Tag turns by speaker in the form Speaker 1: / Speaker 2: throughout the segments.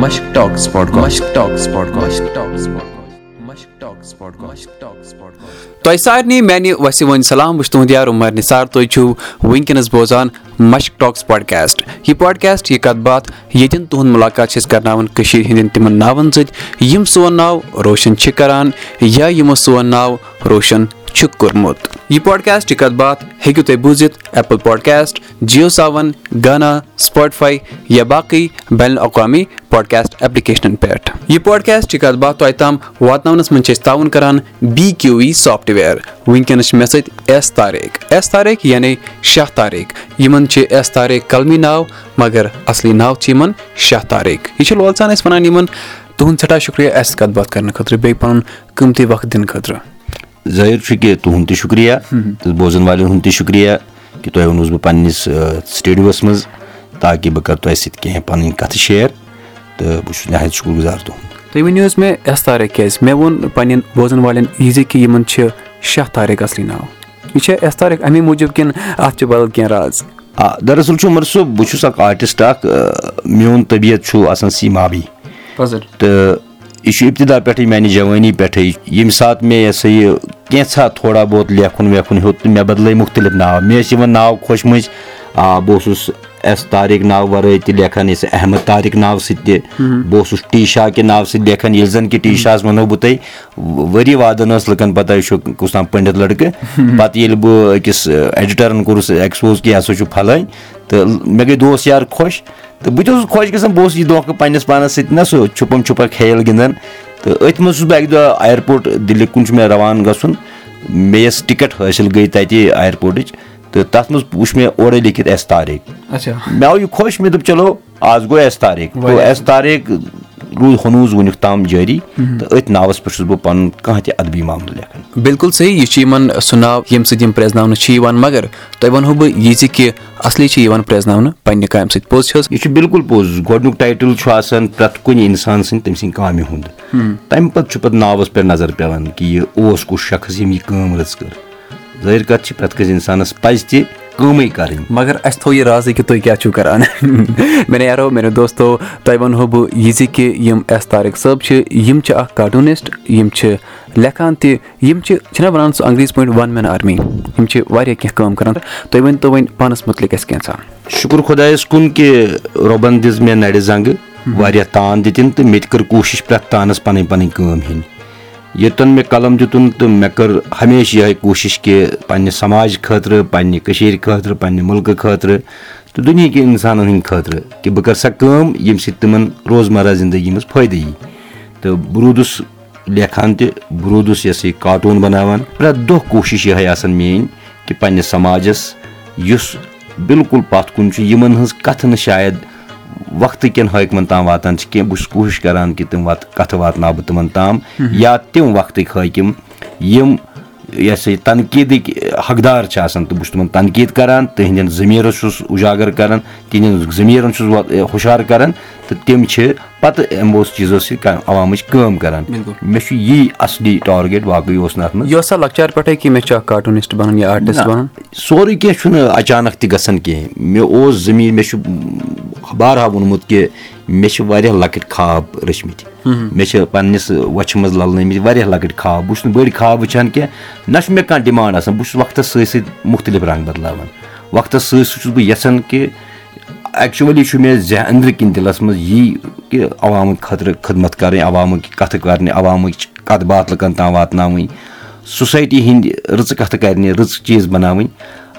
Speaker 1: Talks podcast talks podcast Mushk talks podcast talks podcast تۄہہِ سارنٕے میانہِ وسہِ وۄنۍ سلام بہٕ چھُس تُہُنٛد یار عمر نثار تُہۍ چھِو وٕنکیٚنس بوزان مشک ٹاکس پاڈکاسٹ یہِ پاڈکاسٹ یہِ کتھ باتھ ییٚتٮ۪ن تُہُنٛد مُلاقات چھِ أسۍ کرناوان کٔشیٖر ہٕنٛدٮ۪ن تِمن ناون سۭتۍ یِم سون ناو روشن چھِ کران یا یِمو سون ناو روشن کوٚرمُت یہ پاڈکاسٹ یہ کتھ باتھ ہیٚکِو تُہۍ بوٗزِتھ apple podcast Jio Saavn Gaana Spotify یا باقٕے بین الاقوامی پاڈکاسٹ ایپلکیشنن پٮ۪ٹھ۔ یہ پاڈکاسٹ یہ کتھ باتھ تۄہہِ تام واتناونس منٛز چھِ أسۍ تعاوُن کران بی کیو ای سافٹ ویر وٕنکیٚنس چھِ مےٚ سۭتۍ ایس طاریق ایس طاریق یعنے شاہ طاریق یِمن چھِ ایس طاریق قلمی ناو، مگر اصلی ناو چھِ یِمن شاہ طاریق یہ چھِ لولژان أسۍ ونان یِمن تُہُنٛد سٮ۪ٹھاہ شُکریہ اَسہِ سۭتۍ کتھ باتھ کرنہٕ خٲطرٕ، بیٚیہِ پنُن قۭمتی وقت دِنہٕ خٲطرٕ۔
Speaker 2: ظٲہِر چھُ کہِ تُہُنٛد تہِ شُکریہ بوزن والٮ۪ن ہُنٛد تہِ شُکریہ کہِ تۄہہِ ووٚنوُس بہٕ پنٕنِس سٹیڈیوَس منٛز تاکہِ بہٕ کرٕ تۄہہِ سۭتۍ کینٛہہ پنٕنۍ کتھٕ شیر تہٕ بہٕ چھُس نہایت شُکُر گُزار تُہُنٛد
Speaker 1: تُہۍ ؤنِو حظ مےٚ ایس طاریق کیازِ مےٚ ووٚن پنٕنٮ۪ن بوزن والٮ۪ن یہِ زِ کہِ یِمن چھِ شاہ طاریق اصلی ناو۔ یہِ چھا ایس طاریق امی موٗجوٗب کِنہٕ اتھ چھِ بدل کینٛہہ راز۔
Speaker 2: آ دراصل چھُ عمر صٲب بہٕ چھُس اکھ آرٹِسٹ اکھ میون طبیعت چھُ آسان سیٖمابی۔ تہٕ یہ ابتدا پہ میانہ جوانی پہ یم سات مےٚ یہ سا یہ کینٛژھا تھوڑا بہت لیکھن ویکھن ہوت تو مےٚ بدلے مختلف ناو، مے ٲسۍ یِوان ناو خۄش مٔنٛزۍ آ، بہ ایس طاریق ناو ورٲے تہِ لیکھان یہِ احمد طاریق ناو تہِ بہٕ ٹی شاہ کہِ ناوٕ سۭتۍ لیکھان ییٚلہِ زن کہِ ٹی شاہس ونو بہٕ تۄہہِ ؤری وادن ٲس لُکن پتہ یہِ چھُ کُس تام پٔنڈِت لڑکہٕ پتہٕ ییٚلہِ بہٕ أکِس ایڈِٹرن کوٚرُس ایٚکسپوز کہِ ہسا چھُ پھلٲنۍ تہٕ مےٚ گٔے دوس یار خۄش تہٕ بہٕ تہِ اوسُس خۄش گژھان بہٕ یہِ دۄنکھٕ پنٕنِس پانس سۭتۍ نہ سُہ چھُپم چھُپا کھیل گِنٛدان تہٕ أتھۍ منٛز چھُس بہٕ اَکہِ دۄہ اَیرپوٹ دِلہِ کُن چھُ مےٚ روان گژھُن مےٚ یۄس ٹِکٹ حٲصِل گٔے تَتہِ اَیرپوٹٕچ تہٕ تَتھ منٛز وٕچھ مےٚ اورَے لیکھِتھ ایس طاریق مےٚ آو یہِ خۄش مےٚ دوٚپ چلو آز گوٚو ایس طاریق گوٚو ایس طاریق روٗد ہُنوٗز وُنیُک تام جٲری تہٕ أتھۍ ناوَس چھُس بہٕ پَنُن کانٛہہ تہِ اَدبی معاملہٕ لیکھان
Speaker 1: بالکُل صحیح یہِ یِمن سُہ ناو ییٚمہِ سۭتۍ یِم پرٛزناونہٕ چھِ یِوان مگر تۄہہِ وَنہو بہٕ یہِ زِ کہِ اَصلی چھِ یِوان پرٛزناونہٕ پنٕنہِ کامہِ سۭتۍ۔ پوٚز چھِ حظ
Speaker 2: یہِ بالکُل پوٚز۔ گۄڈٕنیُک ٹایٹٕل چھُ آسان پرٛٮ۪تھ کُنہِ اِنسان سٕنٛدِ تٔمۍ سٕنٛدِ کامہِ ہُنٛد۔ تَمہِ پَتہٕ چھُ پَتہٕ ناوَس پٮ۪ٹھ نظر پیٚوان کہِ یہِ اوس کُس شخص ییٚمۍ یہِ کٲم رٕژ کٔر۔ ظٲہِر کَتھ چھِ پرٛٮ۪تھ کٲنٛسہِ اِنسانَس پَزِ تہِ کٲمٕے کَرٕنۍ
Speaker 1: مگر اَسہِ تھوٚو یہِ رازٕے کہِ تُہۍ کیاہ چھِو کران مےٚ یارو مےٚ دوستو تۄہہِ وَنہو بہٕ یہِ زِ کہِ یِم ایس طاریق صٲب چھِ یِم چھِ اکھ کاٹوٗنِسٹ یِم چھِ لیکھان تہِ یِم چھِ چھِنہ وَنان سُہ انگریٖز پٲٹھۍ وَن مین آرمی۔ یِم چھِ واریاہ کینٛہہ کٲم کران۔ تُہۍ ؤنۍ تو وۄنۍ پانَس مُتعلِق اَسہِ کینٛژھا
Speaker 2: شُکُر خۄدایَس کُن کہِ رۄبَن دِژ مےٚ نَرِ زنٛگہٕ واریاہ تان دِتِنۍ تہٕ مےٚ تہِ کٔر کوٗشِش پرٛٮ۪تھ تانَس پَنٕنۍ پَنٕنۍ کٲم ہیٚنۍ یوٚتَن مےٚ قلم دِتُن تہٕ مےٚ کٔر ہمیشہِ یِہوے کوٗشِش کہِ پنٕنہِ سماج خٲطرٕ پنٕنہِ کٔشیٖرِ خٲطرٕ پنٕنہِ مُلکہٕ خٲطرٕ تہٕ دُنہِکٮ۪ن اِنسانَن ہٕنٛدِ خٲطرٕ کہِ بہٕ کَرٕ سۄ کٲم ییٚمہِ سۭتۍ تِمن روزمرہ زندگی منٛز فٲیدٕ یی تہٕ بہٕ روٗدُس لیکھان تہِ بہٕ روٗدُس یہِ ہسا یہِ کاٹوٗن بَناوان پرٛٮ۪تھ دۄہ کوٗشِش یِہے آسان میٲنۍ کہِ پنٕنِس سماجس یُس بالکُل پَتھ کُن چھُ یِمن ہٕنٛز کَتھٕ نہٕ شاید وقتہٕ کٮ۪ن حٲکمَن تام واتان چھِ، کینٛہہ بہٕ چھُس کوٗشِش کران کہِ تِم وَتہٕ کَتھٕ واتناو بہٕ تِمن تام، یا تِم وقتٕکۍ حٲکِم، یِم یہِ ہسا یہِ تنقیٖدٕکۍ حقدار چھِ آسان تہٕ بہٕ چھُس تِمن تنقیٖد کران تِہنٛدٮ۪ن ضمیٖرس چھُس اُجاگر کران تِہنٛدٮ۪ن ضمیٖرن چھُس بہٕ ہُشار کران تہٕ تِم چھِ پَتہٕ یِمو چیٖزو سۭتۍ عوامٕچ کٲم کران۔ مےٚ چھُ یی اَصلی ٹارگیٹ باقٕے اوس نہٕ اَتھ منٛز۔ سورُے کینٛہہ چھُنہٕ اچانک تہِ گژھان کینٛہہ۔ مےٚ اوس زٔمیٖن مےٚ چھُ بارہا ووٚنمُت کہِ مےٚ چھِ واریاہ لۄکٕٹۍ خاب مےٚ چھِ پنٕنِس وۄچھِ منٛز لَلنٲمٕتۍ واریاہ لۄکٕٹۍ خاب بہٕ چھُس نہٕ بٔڑۍ خاب وٕچھان کینٛہہ نہ چھُ مےٚ کانٛہہ ڈِمانٛڈ آسان بہٕ چھُس وقتَس سۭتۍ سۭتۍ مُختٔلِف رنٛگ بدلاوان وقتَس سۭتۍ سۭتۍ چھُس بہٕ یَژھان کہِ ایٚکچُؤلی چھُ مےٚ زیادٕ أنٛدرٕ کِنۍ دِلَس منٛز یی کہِ عوامہٕ خٲطرٕ خدمت کَرٕنۍ عوامٕکۍ کَتھٕ کَرنہِ عوامٕچ کَتھ باتھ لُکَن تام واتناوٕنۍ سوسایٹی ہِنٛدۍ رٕژٕ کَتھٕ کَرنہِ رٕژٕ چیٖز بَناوٕنۍ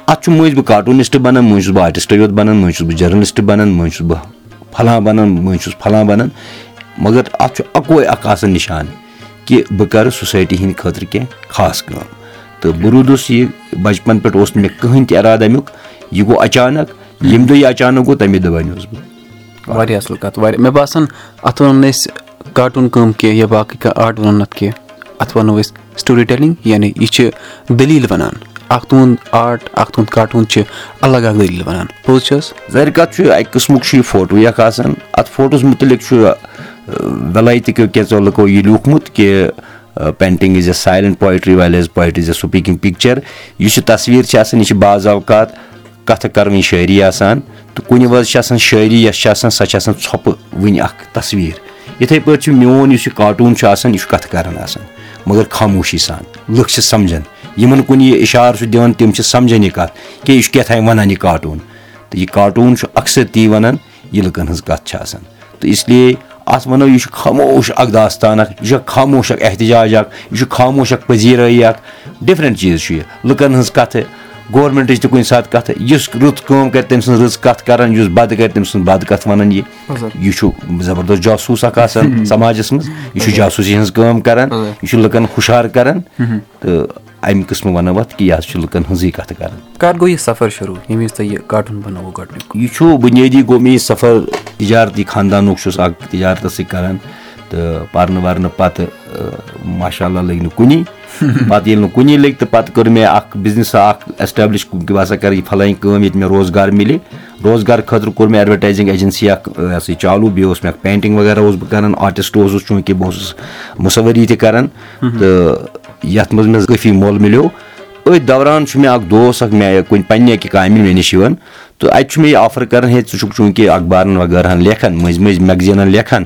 Speaker 2: اَتھ چھُ مٔنٛزۍ بہٕ کاٹوٗنِسٹ بَنان مٔنٛزۍ چھُس بہٕ آرٹِسٹٕے یوت بَنان مٔنٛزۍ چھُس بہٕ جٔرنلِسٹ بَنان مٔنٛزۍ چھُس بہٕ پھلان بَنان مٔنٛزۍ چھُس پھلان بَنان مگر اَتھ چھُ اَکوے اکھ آسان نِشان کہِ بہٕ کَرٕ سوسایٹی ہِنٛدِ خٲطرٕ کینٛہہ خاص کٲم تہٕ بہٕ روٗدُس یہِ بَچپَن پٮ۪ٹھ اوس نہٕ مےٚ کٕہٕنۍ تہِ اِرادٕ اَمیُک یہِ گوٚو اَچانک ییٚمہِ دۄہ یہِ اَچانک گوٚو تَمے دۄہ بَنیوس بہٕ
Speaker 1: واریاہ اَصٕل کَتھ، واریاہ۔ مےٚ باسان اَتھ وَنو نہٕ أسۍ کاٹوٗن کٲم کینٛہہ یا باقٕے کانٛہہ آرٹ وَنو نہٕ اَتھ کینٛہہ اَتھ وَنو أسۍ سٹوری ٹیلِنٛگ یعنی یہِ چھِ دٔلیٖل وَنان۔ اکھ تُہُنٛد آرٹ اکھ تُہُنٛد کاٹوٗن چھِ الگ اکھ دٔلیٖل وَنان پوٚز چھِ حظ
Speaker 2: ظٲہِر کَتھ چھُ اَکہِ قٕسمُک چھُ یہِ فوٹوٗ اکھ آسان اَتھ فوٹوَس مُتعلِق چھُ وِلایتِکیو کینٛژو لُکو یہِ لیوٗکھمُت کہِ painting is a poetry well as poetry is a speaking picture یُس یہِ تصویٖر چھِ آسان یہِ چھِ بعض اوقات کتھ کرٕنۍ شٲعری آسان۔ تہٕ کُنہِ وِزِ چھِ آسان شٲعری یۄس چھِ آسان سۄ چھِ آسان ژھۄپہٕ تصویٖر۔ پٲٹھۍ چھُ میون یُس یہِ کاٹوٗن چھُ آسان یہِ چھُ کَتھٕ کَران آسان مگر خاموشی سان۔ لکھ چھِ سَمجان یِمن کُن یہِ اِشارٕ چھُ دِوان، تِم چھِ سَمجان یہ کَتھ کہِ یہ چھُ کیٛاہ تام وَنان یہِ کاٹوٗن تہٕ یہِ کاٹوٗن تی ونان یہ لکن ہز کَتھ چھِ آسان۔ تہٕ اِسلیے اَتھ وَنو یہِ خاموش اک داستان اک یہ خاموش اک احتجاج اک یہ خاموش اک پذیرائی اک ڈِفرنٹ چیز یہ۔ لکن ہز ہٕنٛز گورمینٹٕچ تہِ کُنہِ ساتہٕ کَتھٕ یُس رٕژ کٲم کَرِ تٔمۍ سٕنٛز رٕژ کَتھ کَران یُس بَد کَرِ تٔمۍ سٕنٛز بَد کَتھ وَنان یہِ یہِ چھُ زَبردست جاسوٗس اکھ آسان سَماجَس منٛز یہِ چھُ جاسوٗسی ہٕنٛز کٲم کَران یہِ چھُ لُکَن ہُشار کَران تہٕ اَمہِ قٕسمہٕ وَنو اَتھ کہِ یہِ حظ چھُ لُکَن ہٕنٛزٕے کَتھٕ کَران یہِ چھُ بُنیٲدی گوٚو مےٚ یہِ سفر تِجارتی خاندانُک چھُس اکھ تِجارتَس سۭتۍ کَران تہٕ پَرنہٕ وَرنہٕ پَتہٕ ماشاء اللہ لٔگۍ نہٕ کُنی. پَتہٕ ییٚلہِ نہٕ کُنی لٔگۍ تہٕ پَتہٕ کٔر مےٚ اکھ ایسٹیبلِش کہِ بہٕ ہسا کَرٕ یہِ فَلٲنۍ کٲم ییٚتہِ مےٚ روزگار مِلہِ روزگار خٲطرٕ کوٚر مےٚ ایڈوَٹایزِنٛگ ایجَنسی اکھ یہِ ہسا یہِ چالوٗ بیٚیہِ اوس مےٚ اکھ پینٹِنٛگ وغیرہ اوسُس بہٕ کران آرٹِسٹ اوسُس چوٗنٛکہِ بہٕ اوسُس مُصوِری تہِ کران تہٕ یَتھ منٛز مےٚ کٲفی مۄل مِلیو. أتھۍ دوران چھُ مےٚ اکھ دوس اکھ مےٚ کُنہِ پَنٕنہِ اَکہِ کامہِ مےٚ نِش یِوان تہٕ اَتہِ چھُ مےٚ یہِ آفر کران ہے ژٕ چھُکھ چوٗنٛکہِ اخبارن وغیرہن لیکھان مٔنٛزۍ مٔنٛزۍ میگزیٖنن لیکھان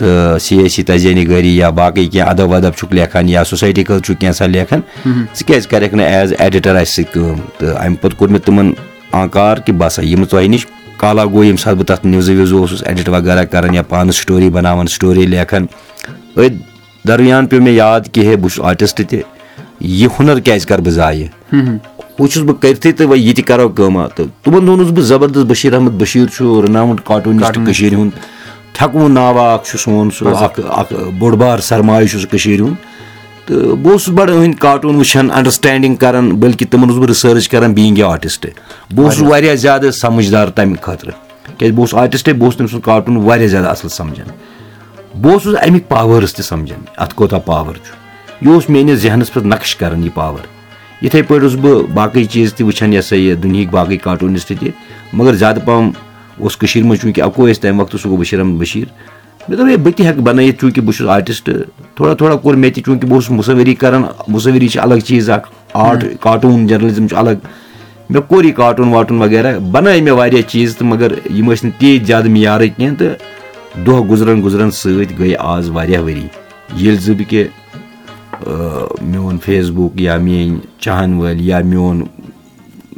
Speaker 2: تہٕ سِیٲسی تجٲنی گٲری یا باقٕے کینٛہہ اَدب وَدب چھُکھ لیکھان یا سوسایٹی خٲطرٕ چھُکھ کینٛژھا لیکھان ژٕ کیازِ کَرکھ نہٕ ایز ایڈِٹر اَسہِ سۭتۍ کٲم تہٕ اَمہِ پَتہٕ کوٚر مےٚ تِمن آنکار کہِ بہٕ ہسا یِمہٕ تۄہہِ نِش کالا گوٚو ییٚمہِ ساتہٕ بہٕ تَتھ نِوزٕ وِوزٕ اوسُس ایڈِٹ وغیرہ کران یا پانہٕ سٹوری بَناوان سٹوری لیکھان أتھۍ درمیان پیٚو مےٚ یاد کہِ ہے بہٕ چھُس آرٹِسٹ تہِ یہِ ہُنر کیازِ کَرٕ بہٕ ضایہِ ہُہ چھُس بہٕ کٔرتھٕے تہٕ وۄنۍ یہِ تہِ کرو کٲمہ تہٕ تِمن دۄہن اوسُس بہٕ زبردست بشیٖر احمد بشیٖر چھُ رُناوُن کاٹوٗنِسٹ کٔشیٖر ہُنٛد۔ تھٮ۪کوُن ناوا اکھ چھُ سون سُہ اکھ اکھ بوٚڑ بار سرمایہِ چھُ سُہ کٔشیٖر ہُنٛد۔ تہٕ بہٕ اوسُس بَڑٕ أہٕنٛدۍ کاٹوٗن وٕچھان انڈرسٹینڈِنٛگ کران بٔلکہِ تِمن اوسُس بہٕ رِسٲرٕچ کران بیٖنگ اے آرٹِسٹ بہٕ اوسُس واریاہ. زیادٕ سَمجدار تَمہِ خٲطرٕ کیازِ بہٕ اوسُس آرٹِسٹے بہٕ اوسُس تٔمۍ سُنٛد کاٹوٗن واریاہ زیادٕ اَصٕل سَمجان بہٕ اوسُس اَمِکۍ پاوٲرٕس تہِ سَمجان اَتھ کوتاہ پاور چھُ۔ یہِ اوس میٲنِس ذہنَس پٮ۪ٹھ نَقٕش کران یہِ پاور یِتھٕے پٲٹھۍ اوسُس بہٕ باقٕے چیٖز تہِ وٕچھان یہِ ہسا یہِ دُنہِکۍ باقٕے کاٹوٗنِسٹ تہِ مَگر زیادٕ پَہم اوس کٔشیٖر منٛز چوٗنٛکہِ اَکوے ٲسۍ تَمہِ وقتہٕ سُہ گوٚو بشیٖر احمد بشیٖر۔ مےٚ بہٕ تہِ ہٮ۪کہٕ بَنٲیِتھ چوٗنٛکہِ بہٕ چھُس آرٹِسٹ تھوڑا تھوڑا کوٚر مےٚ تہِ چوٗنٛکہِ بہٕ اوسُس مُصوِری کران مُصوِری الگ چیٖز اکھ آرٹ کاٹوٗن جٔرنلِزم الگ۔ مےٚ کوٚر یہِ کاٹوٗن واٹوٗن وغیرہ بَنٲے مےٚ واریاہ چیٖز تہٕ مَگر یِم ٲسۍ نہٕ تیٖتۍ زیادٕ معیارٕکۍ کیٚنٛہہ تہٕ دۄہ گُزران گُزران سۭتۍ گٔے آز واریاہ ؤری ییٚلہِ زٕ بہٕ کہِ میون فیس بُک یا میٲنۍ چاہن وٲلۍ یا میون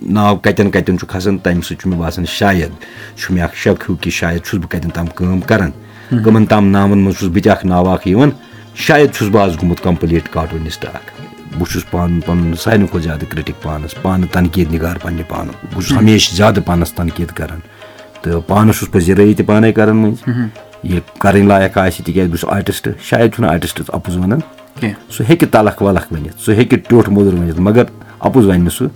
Speaker 2: ناو کَتٮ۪ن کَتٮ۪ن چھُ کھسان تَمہِ سۭتۍ چھُ مےٚ باسان شاید چھُ مےٚ اکھ شک ہیوٗ کہِ شاید چھُس بہٕ کَتٮ۪ن تام کٲم کران کٕمن تام ناوَن منٛز چھُس بہٕ تہِ اکھ ناو اکھ یِوان شاید چھُس بہٕ آز گوٚمُت کَمپٕلیٖٹ کاٹوٗنِسٹ اکھ بہٕ چھُس پانہٕ پَنُن ساروی کھۄتہٕ زیادٕ کِرٹِک پانَس پانہٕ تنقیٖد نِگار پَنٕنہِ پانُک بہٕ چھُس ہمیشہٕ زیادٕ پانَس تنقیٖد کران تہٕ پانَس چھُس پٔزیٖرٲیی تہِ پانے کران مٔنٛزۍ یہِ کَرٕنۍ لایق آسہِ تِکیازِ بہٕ چھُس آرٹِسٹ شاید چھُنہٕ آرٹِسٹس اَپُز وَنان سُہ ہیٚکہِ تَلکھ وَلکھ ؤنِتھ سُہ ہیٚکہِ ٹیوٚٹھ موٚدُر ؤنِتھ مَگر اَپُز وَنہِ نہٕ سُہ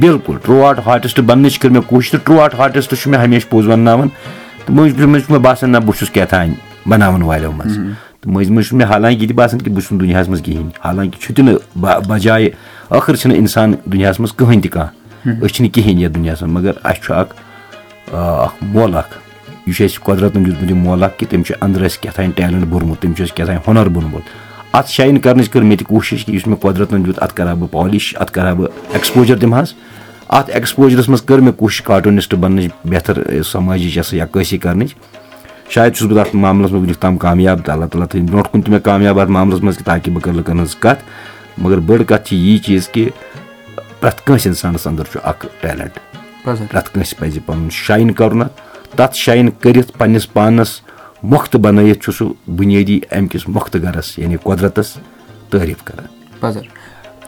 Speaker 2: بِلکُل ٹرٛوٗ آرٹ ہاٹِسٹ بَننٕچ کٔر مےٚ کوٗشِش تہٕ ٹرٛوٗ آرٹ ہاٹِسٹ چھُ مےٚ ہمیشہٕ پوٚز وَنناوان تہٕ مٔنٛزۍ منٛز چھُ مےٚ باسان نہ بہٕ چھُس کیٛاہ تانۍ بَناوان والیو منٛز تہٕ مٔنٛزۍ مٔنٛزۍ چھُ مےٚ حالانکہِ یہِ تہِ باسان کہِ بہٕ چھُس نہٕ دُنیاہَس منٛز کِہینۍ حالانکہِ چھُ تہِ نہٕ بَجاے ٲخٕر چھِنہٕ اِنسان دُنیاہَس منٛز کٕہٕنۍ تہِ کانٛہہ أسۍ چھِنہٕ کِہینۍ یَتھ دُنیاہَس منٛز مَگر اَسہِ چھُ اکھ اکھ مۄل اکھ یہِ چھُ اَسہِ قۄدرَتَن دیُتمُت یہِ مۄل اکھ کہِ تٔمۍ چھُ أنٛدرٕ اَسہِ کیٛاہ تانۍ ٹیلنٹ بوٚرمُت تٔمۍ چھُ اَسہِ کیٛاہ تانۍ ہُنر بوٚرمُت اَتھ شاین کَرنٕچ کٔر مےٚ تہِ کوٗشِش کہِ یُس مےٚ قۄدرَتَن دیُت اَتھ کَرٕ ہا بہٕ پالِش اَتھ کَرٕ ہا بہٕ ایٚکٕسپوجر دِمہٕ ہس اَتھ ایٚکٕسپوجرَس منٛز کٔر مےٚ کوٗشِش کاٹوٗنِسٹ بَننٕچ بہتر سَمٲجِچ یا سا عکٲسی کَرنٕچ۔ شاید چھُس بہٕ تَتھ معاملَس منٛز وٕنیُک تام کامیاب تہٕ اللہ تعالیٰ تھٲیِن برونٛٹھ کُن تہِ مےٚ کامیاب اَتھ معاملَس منٛز تاکہِ بہٕ کَرٕ لُکَن ہٕنٛز کَتھ مگر بٔڑ کَتھ چھِ یی چیٖز کہِ پرٛٮ۪تھ کٲنٛسہِ اِنسانَس اَنٛدر چھُ اکھ ٹیلنٹ پرٛٮ۪تھ کٲنٛسہِ پَزِ پَنُن شاین کَرُن تَتھ شاین کٔرِتھ پَنٕنِس پانَس مۄختہٕ بَنٲیِتھ چھُ سُہ بُنیٲدی اَمہِ کِس مۄختہٕ گرَس یعنے قۄدرَتَس تعٲریٖف کران۔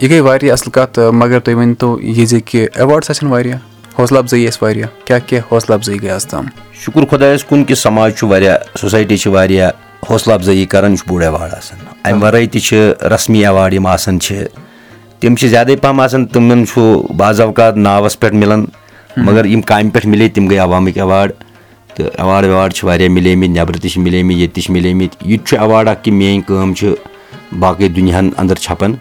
Speaker 1: یہِ گٔے واریاہ اَصٕل کَتھ مَگر تُہۍ ؤنۍ تو یہِ زِ کہِ ایواڈٕس آسن واریاہ حوصلہٕ اَفضٲیی ٲسۍ واریاہ کیاہ کیاہ حوصلہٕ اَفضٲیی گٔے آز تام؟
Speaker 2: شُکُر خۄدایَس کُن کہِ سماج چھُ واریاہ سوسایٹی چھِ واریاہ حوصلہٕ اَفضٲیی کران یہِ چھُ بوٚڑ ایواڈ آسان۔ اَمہِ وَرٲے تہِ چھِ رسمی ایواڈ یِم آسان چھِ تِم چھِ زیادَے پَہم آسان تِمن چھُ بعض اوقات ناوَس پٮ۪ٹھ مِلان مَگر یِم کامہِ پٮ۪ٹھ مِلے تِم گٔے عوامٕکۍ ایواڈ تہٕ ایواڈ ویواڈ چھِ واریاہ مِلیمٕتۍ نٮ۪برٕ تہِ چھِ مِلیمٕتۍ ییٚتہِ تہِ چھِ مِلیمٕتۍ یہِ تہِ چھُ ایواڈ اکھ کہِ میٲنۍ کٲم چھِ باقٕے دُنیاہن اَنٛدر چھپان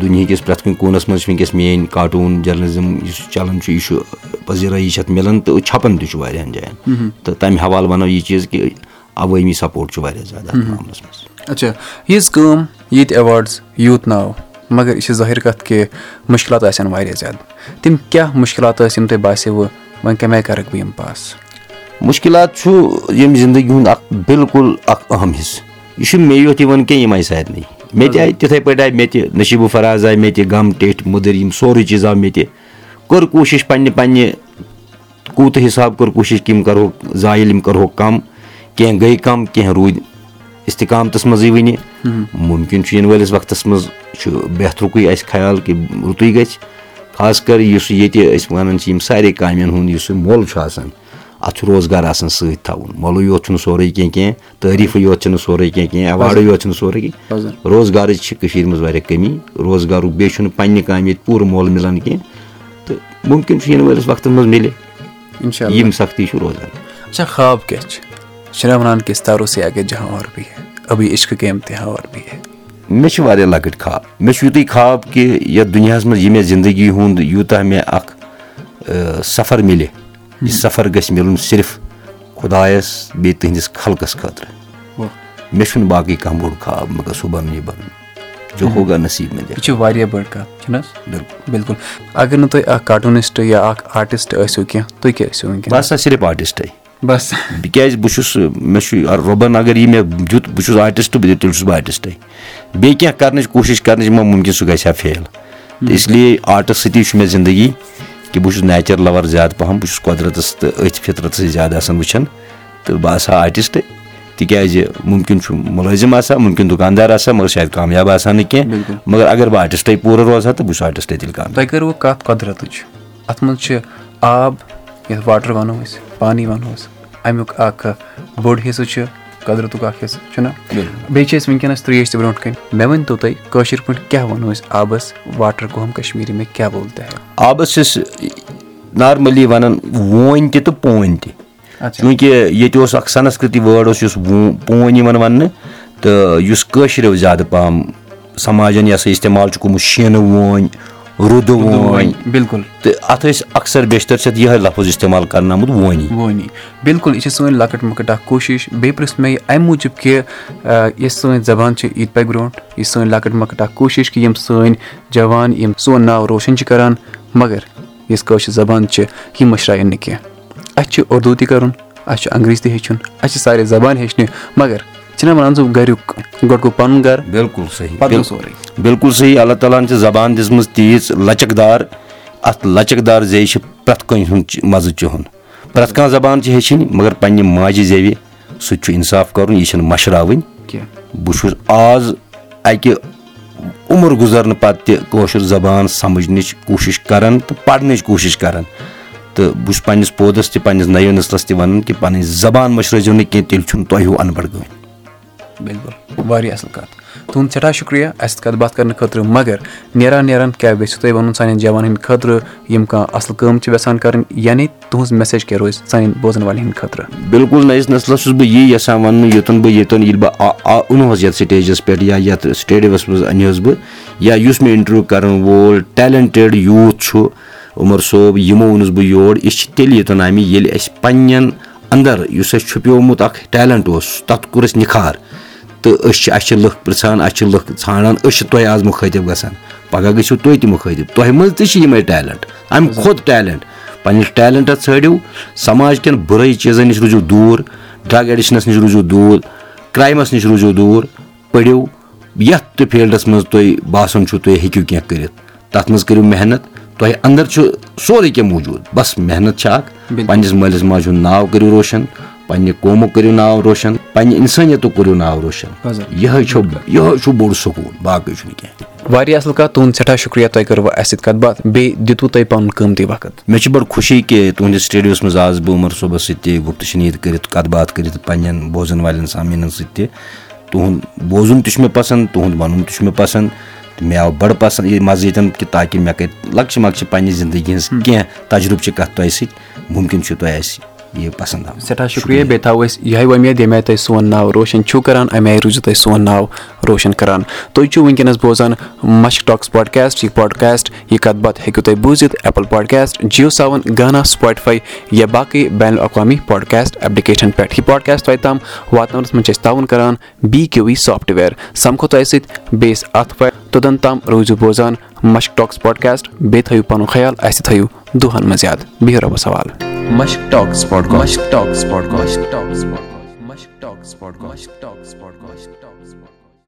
Speaker 2: دُنہِکِس پرٮ۪تھ کُنہِ کوٗنَس منٛز چھِ وٕنکیٚس میٲنۍ کاٹوٗن جٔرنلِزم یُس چلان چھُ یہِ چھُ پٔزیٖرٲیی چھِ اَتھ مِلان تہٕ چھپان تہِ چھُ واریاہن جاین تہٕ تَمہِ حوالہٕ وَنو یہِ چیٖز کہِ عوٲمی سپوٹ چھُ واریاہ زیادٕ اَتھ معاملَس منٛز
Speaker 1: اچھا یِژھ کٲم ییٚتہِ ایواڈٕس یوٗت ناو مگر یہ ظٲہِر کَتھ کہِ مُشکلات آسن واریاہ زیادٕ تِم کیٛاہ مُشکلات ٲسۍ یِم تۄہہِ باسیوٕ وۄنۍ کَمہِ آیہِ کَرَکھ بہٕ یِم پاس
Speaker 2: مُشکِلات چھُ ییٚمہِ زِندگی ہُنٛد اکھ بِلکُل اکھ اہم حِصہٕ۔ یہِ مےٚ یوت یِوان کینٛہہ یِم آیہِ سارنٕے مےٚ تہِ آیہِ تِتھٕے پٲٹھۍ آیہِ مےٚ تہِ نٔصیٖبو فراز آیہِ مےٚ تہِ غم ٹیٚٹھۍ مٔدٕر یِم سورُے چیٖز آو مےٚ تہِ کٔر کوٗشِش پننہِ پننہِ کوٗتاہ حِساب کٔر کوٗشِش کہِ یِم کرہوکھ زایِل یِم کرہوکھ کم کینٛہہ گٔے کم کینٛہہ روٗدۍ اِستِقامتَس منٛزٕے وٕنہِ مُمکِن چھُ یِنہٕ وٲلِس وقتَس منٛز چھُ بہترُکُے اَسہِ خیال کہِ رُتُے گژھِ خاص کر یُس ییٚتہِ أسۍ وَنان چھِ یِم سارے کامٮ۪ن ہُنٛد یُس یہِ مۄل چھُ آسان اَتھ روزگار آسان سۭتۍ تھاوُن مۄلٕے یوت سورُے کینٛہہ تعٲریٖفٕے یوت سورُے کینٛہہ ایواڈٕے یوت سورُے کٔشیٖر منٛز واریاہ کٔمی روزگارُک بیٚیہِ چھُنہٕ پننہِ کامہِ ییٚتہِ پوٗرٕ مۄل مِلان کینٛہہ تہٕ مُمکِن چھُ یِنہٕ وٲلِس وقتَس منٛز مِلہِ یِم سختی روزان
Speaker 1: اچھا خواب کیٛاہ چھِ چھِنا وَنان کہِ ستارو سے آگے جہاں اور بھی ہے ابھی عشق کے امتحان اور بھی ہے
Speaker 2: مےٚ لۄکٕٹۍ خواب مےٚ یُتُے خواب کہِ یَتھ دُنیاہَس منٛز یہِ زندگی ہُنٛد یوٗتاہ مےٚ اکھ سفر مِلہِ یہِ سفر گژھِ مِلُن صرف خۄدایَس بیٚیہِ تٕہٕنٛدِس خلقَس خٲطرٕ مےٚ چھُنہٕ باقٕے کانٛہہ بوٚڑ خواب مگر سُہ بَنُن یہِ بَنُن جو ہوگا نصیٖب مےٚ
Speaker 1: یہِ چھِ واریاہ بٔڑ کَتھ چھِنہٕ حظ بِلکُل اگر نہٕ تُہۍ اکھ کاٹوٗنِسٹ یا اکھ آرٹِسٹ ٲسِو کینٛہہ تُہۍ کیٛاہ ٲسِو
Speaker 2: بہٕ ہسا صرف آرٹِسٹے
Speaker 1: بس
Speaker 2: تِکیازِ بہٕ چھُس مےٚ چھُ رۄبَن اگر یہِ مےٚ دیُت بہٕ چھُس آرٹِسٹ بہٕ تیٚلہِ چھُس بہٕ آرٹِسٹے بیٚیہِ کینٛہہ کَرنٕچ کوٗشِش کَرنٕچ ما مُمکِن سُہ گژھِ ہا فیل تہٕ اِسلیے آرٹَس سۭتی چھُ مےٚ زندگی کہِ بہٕ چھُس نیچَر لَوَر زیادٕ پَہَم بہٕ چھُس قۄدرَتَس تہٕ أتھۍ فِطرَتسٕے زیادٕ آسان وٕچھان تہٕ بہٕ آسہٕ ہا آرٹِسٹے تِکیازِ مُمکِن چھُ مُلٲزِم آسان مُمکِن دُکاندار آسان مگر شاید کامیاب آسان نہٕ کینٛہہ۔ مگر اگر بہٕ آرٹِسٹے پوٗرٕ روزٕ ہا تہٕ بہٕ چھُس آرٹِسٹے تیٚلہِ کانٛہہ
Speaker 1: تۄہہِ کٔروٕ کَتھ قۄدرَتٕچ؟ اَتھ منٛز چھِ آب یَتھ واٹَر وَنو أسۍ پانی وَنو أسۍ۔ اَمیُک اکھ بوٚڑ حِصہٕ چھُ قۄدرَتُک اکھ حِصہٕ چھُنہ بیٚیہِ چھِ أسۍ وٕنکیٚنَس ترٛیش تہِ برونٛٹھ کَنۍ۔ مےٚ ؤنۍتو تُہۍ کٲشِر پٲٹھۍ کیاہ وَنو أسۍ آبَس واٹَر کو ہم کَشمیٖری میں کیاہ بولتے ہیں
Speaker 2: آبَس چھِ أسۍ نارمٔلی وَنان وونۍ تہِ تہٕ پونۍ تہِ۔ چوٗنٛکہِ ییٚتہِ اوس اکھ سَنسکرتی وٲڈ اوس یُس پونۍ یِوان وَننہٕ تہٕ یُس کٲشریو زیادٕ پَہَم سَماجَن یہِ ہسا اِستعمال چھُ گوٚمُت شیٖنہٕ وونۍ۔ روٗدٕ وونۍ
Speaker 1: بِلکُل
Speaker 2: تہٕ اَتھ ٲسۍ اَکثر بیشتر چھِ اَتھ یِہوے لفظ اِستعمال کرنہٕ آمُت وونی
Speaker 1: وونی بِلکُل یہِ چھِ سٲنۍ لۄکٕٹ مۄکٕٹ اکھ کوٗشِش۔ بیٚیہِ پرٛژھ مےٚ یہِ اَمہِ موٗجوٗب کہِ یۄس سٲنۍ زبان چھِ یہِ تہِ پَکہِ برونٛٹھ یہِ سٲنۍ لۄکٕٹ مۄکٕٹ اکھ کوٗشِش کہِ یِم سٲنۍ جوان یِم سون ناو روشَن چھِ کران مگر یۄس کٲشِر زبان چھِ یہِ مٔشرایَن نہٕ کینٛہہ اَسہِ چھُ اُردو تہِ کَرُن اَسہِ چھُ انگریٖز تہِ ہیٚچھُن اَسہِ چھِ سارے زبان ہیٚچھنہِ مگر چھِنہ وَنان ژٕ گریُک گۄڈٕ گوٚو پَنُن گرٕ
Speaker 2: بِلکُل صحیح سورُے بِلکُل صحیح اللہ تعالیٰ ہن چھِ زبان دِژمٕژ تیٖژ لَچَک دار اَتھ لَچَک دار زیٚیہِ چھِ پرٛٮ۪تھ کٲنٛسہِ ہُنٛد مَزٕ چُہُن پرٛٮ۪تھ کانٛہہ زبان چھِ ہیٚچھِنۍ مگر پنٛنہِ ماجہِ زیٚوِ سُہ تہِ چھُ اِنصاف کَرُن یہِ چھِنہٕ مَشراوٕنۍ کینٛہہ بہٕ چھُس آز اَکہِ عُمر گُزرنہٕ پَتہٕ تہِ کٲشُر زبان سَمجھنٕچ کوٗشِش کَران تہٕ پَرنٕچ کوٗشِش کَران تہٕ بہٕ چھُس پنٛنِس پودَس تہِ پنٛنِس نٔیِو نسلَس تہِ وَنان کہِ پَنٕنۍ زبان مٔشرٲیزیو نہٕ کینٛہہ تیٚلہِ چھُنہٕ تۄہہِ ہیوٗ اَن پَڑھ گٔمٕتۍ
Speaker 1: بِلکُل واریاہ اَصٕل کَتھ۔ تُہُنٛد سٮ۪ٹھاہ شُکریہ اَسہِ سۭتۍ کَتھ باتھ کَرنہٕ خٲطرٕ، مگر نیران نیران کیٛاہ یژھِو تۄہہِ وَنُن سانٮ۪ن جوانَن ہِنٛدِ خٲطرٕ یِم کانٛہہ اَصٕل کٲم چھِ یَژھان کَرٕنۍ یعنی تُہٕنٛز میسیج کیٛاہ روزِ سانٮ۪ن بوزَن والٮ۪ن ہِنٛدِ خٲطرٕ۔
Speaker 2: بِلکُل نٔیِس نسلَس چھُس بہٕ یی یَژھان وَنُن یوٚتَن بہٕ، ییٚتٮ۪ن ییٚلہِ بہٕ اوٚنہوس یَتھ سِٹیجَس پٮ۪ٹھ یا یَتھ سٹیڈیَمَس منٛز اَنہوس بہٕ، یا یُس مےٚ اِنٹَروِو کَرَن وول ٹیلَنٹِڈ یوٗتھ چھُ، عمر صٲب، یِمو اوٚنُس بہٕ یور، یہِ چھِ تیٚلہِ یوٚتَن آمٕتۍ، ییٚلہِ اَسہِ پنٛنٮ۪ن اَندَر یُس اَسہِ چھُپیومُت اَکھ ٹیلَنٹ اوس، تَتھ کوٚر اَسہِ نِکھار۔ تہٕ لُکھ پِرٛژھان اَسہِ چھِ لُکھ ژھانٛڈان تۄہہِ آز مُخٲطِب گژھان۔ پَگاہ گٔژھِو تُہۍ تہِ مُخٲطِب۔ تۄہہِ منٛز تہِ چھِ یِمَے ٹیلَنٹ۔ اَمہِ کھۄتہٕ ٹیلَنٹ پنٛنِس ٹیلَنٹَس ژھٲنٛڈِو سَماج کٮ۪ن بُرٲے چیٖزَن نِش روٗزِو دوٗر ڈرٛگ ایڈِکشَنَس نِش روٗزِو دوٗر کرٛایمَس نِش روٗزِو دوٗر پٔرِو یَتھ تہِ فیٖلڈَس منٛز تۄہہِ باسان چھُو تُہۍ ہیٚکِو کینٛہہ کٔرِتھ تَتھ منٛز کٔرِو محنت۔ تۄہہِ اَندَر چھُ سورُے کینٛہہ موٗجوٗد بَس محنت چھِ اَکھ۔ پنٛنِس مٲلِس ماجہِ ہُنٛد ناو کٔرِو روشَن۔ پنٛنہِ قومُک کٔرِو ناو روشَن پنٛنہِ اِنسٲنیتُک کٔرِو ناو روشَن۔ چھُ بوٚڑ سکوٗن کینٛہہ
Speaker 1: واریاہ اَصٕل کَتھ تُہُنٛد سٮ۪ٹھاہ شُکریہ تۄہہِ کٔروٕ اَسہِ سۭتۍ کَتھ باتھ بیٚیہِ دِتوٗ تۄہہِ پَنُن قۭمتی وقت۔
Speaker 2: مےٚ چھِ بٔڑ خوشی کہِ تُہٕنٛدِس سٹیڈیوَس منٛز آس بہٕ عمر صٲبَس سۭتۍ تہِ گُپتہٕ شنیٖد کٔرِتھ کَتھ باتھ کٔرِتھ پنٛنٮ۪ن بوزَن والٮ۪ن سامیٖنَن سۭتۍ تہِ تُہُنٛد بوزُن تہِ چھُ مےٚ پَسنٛد تُہُنٛد وَنُن تہِ چھُ مےٚ پَسنٛد۔ تہٕ مےٚ آو بَڑٕ پَسنٛد یہِ مَزٕ ییٚتٮ۪ن کہِ تاکہِ مےٚ کَرِ لۄکچہِ مۄکچہِ پنٛنہِ زندگی ہِنٛز کینٛہہ تجرُبہٕ چھِ کَتھ تۄہہِ سۭتۍ مُمکِن چھُ تۄہہِ اَسہِ یہ پسند آو
Speaker 1: سٹھا شکریہ بیٚیہِ تھاوو أسۍ یِہوٚے وۄمید ییٚمہِ آیہِ تۄہہِ سون ناو روشن چھُو کران اَمہِ آیہِ روٗزِو تُہۍ سون ناو روشن کران تُہۍ چھِو وٕنکیٚنس بوزان مشک ٹاکس پاڈکاسٹ یہِ پاڈکاسٹ یہِ کتھ باتھ ہیٚکِو تُہۍ بوٗزِتھ ایپل پاڈکاسٹ جیو سیون گانا سُپاٹفاے یا باقٕے بین الاقوامی پاڈکاسٹ ایپلِکیشن پؠٹھ یہِ پاڈکاسٹ تۄہہِ تام واتناونس منٛز چھِ أسۍ تعاوُن کران بی کیو وی سافٹ ویر سمکھو تۄہہِ سۭتۍ بیٚیِس اَتھ پٮ۪ٹھ توٚتن تام روٗزِو بوزان مشک ٹاکس پاڈکاسٹ بیٚیہِ تھٲیِو پنُن خیال اَسہِ تھٲیِو دۄہن منٛز یاد بِہِو رۄبس حوالہٕ Mushk talks podcast talks podcast talks podcast Mushk talks podcast talks podcast talks podcast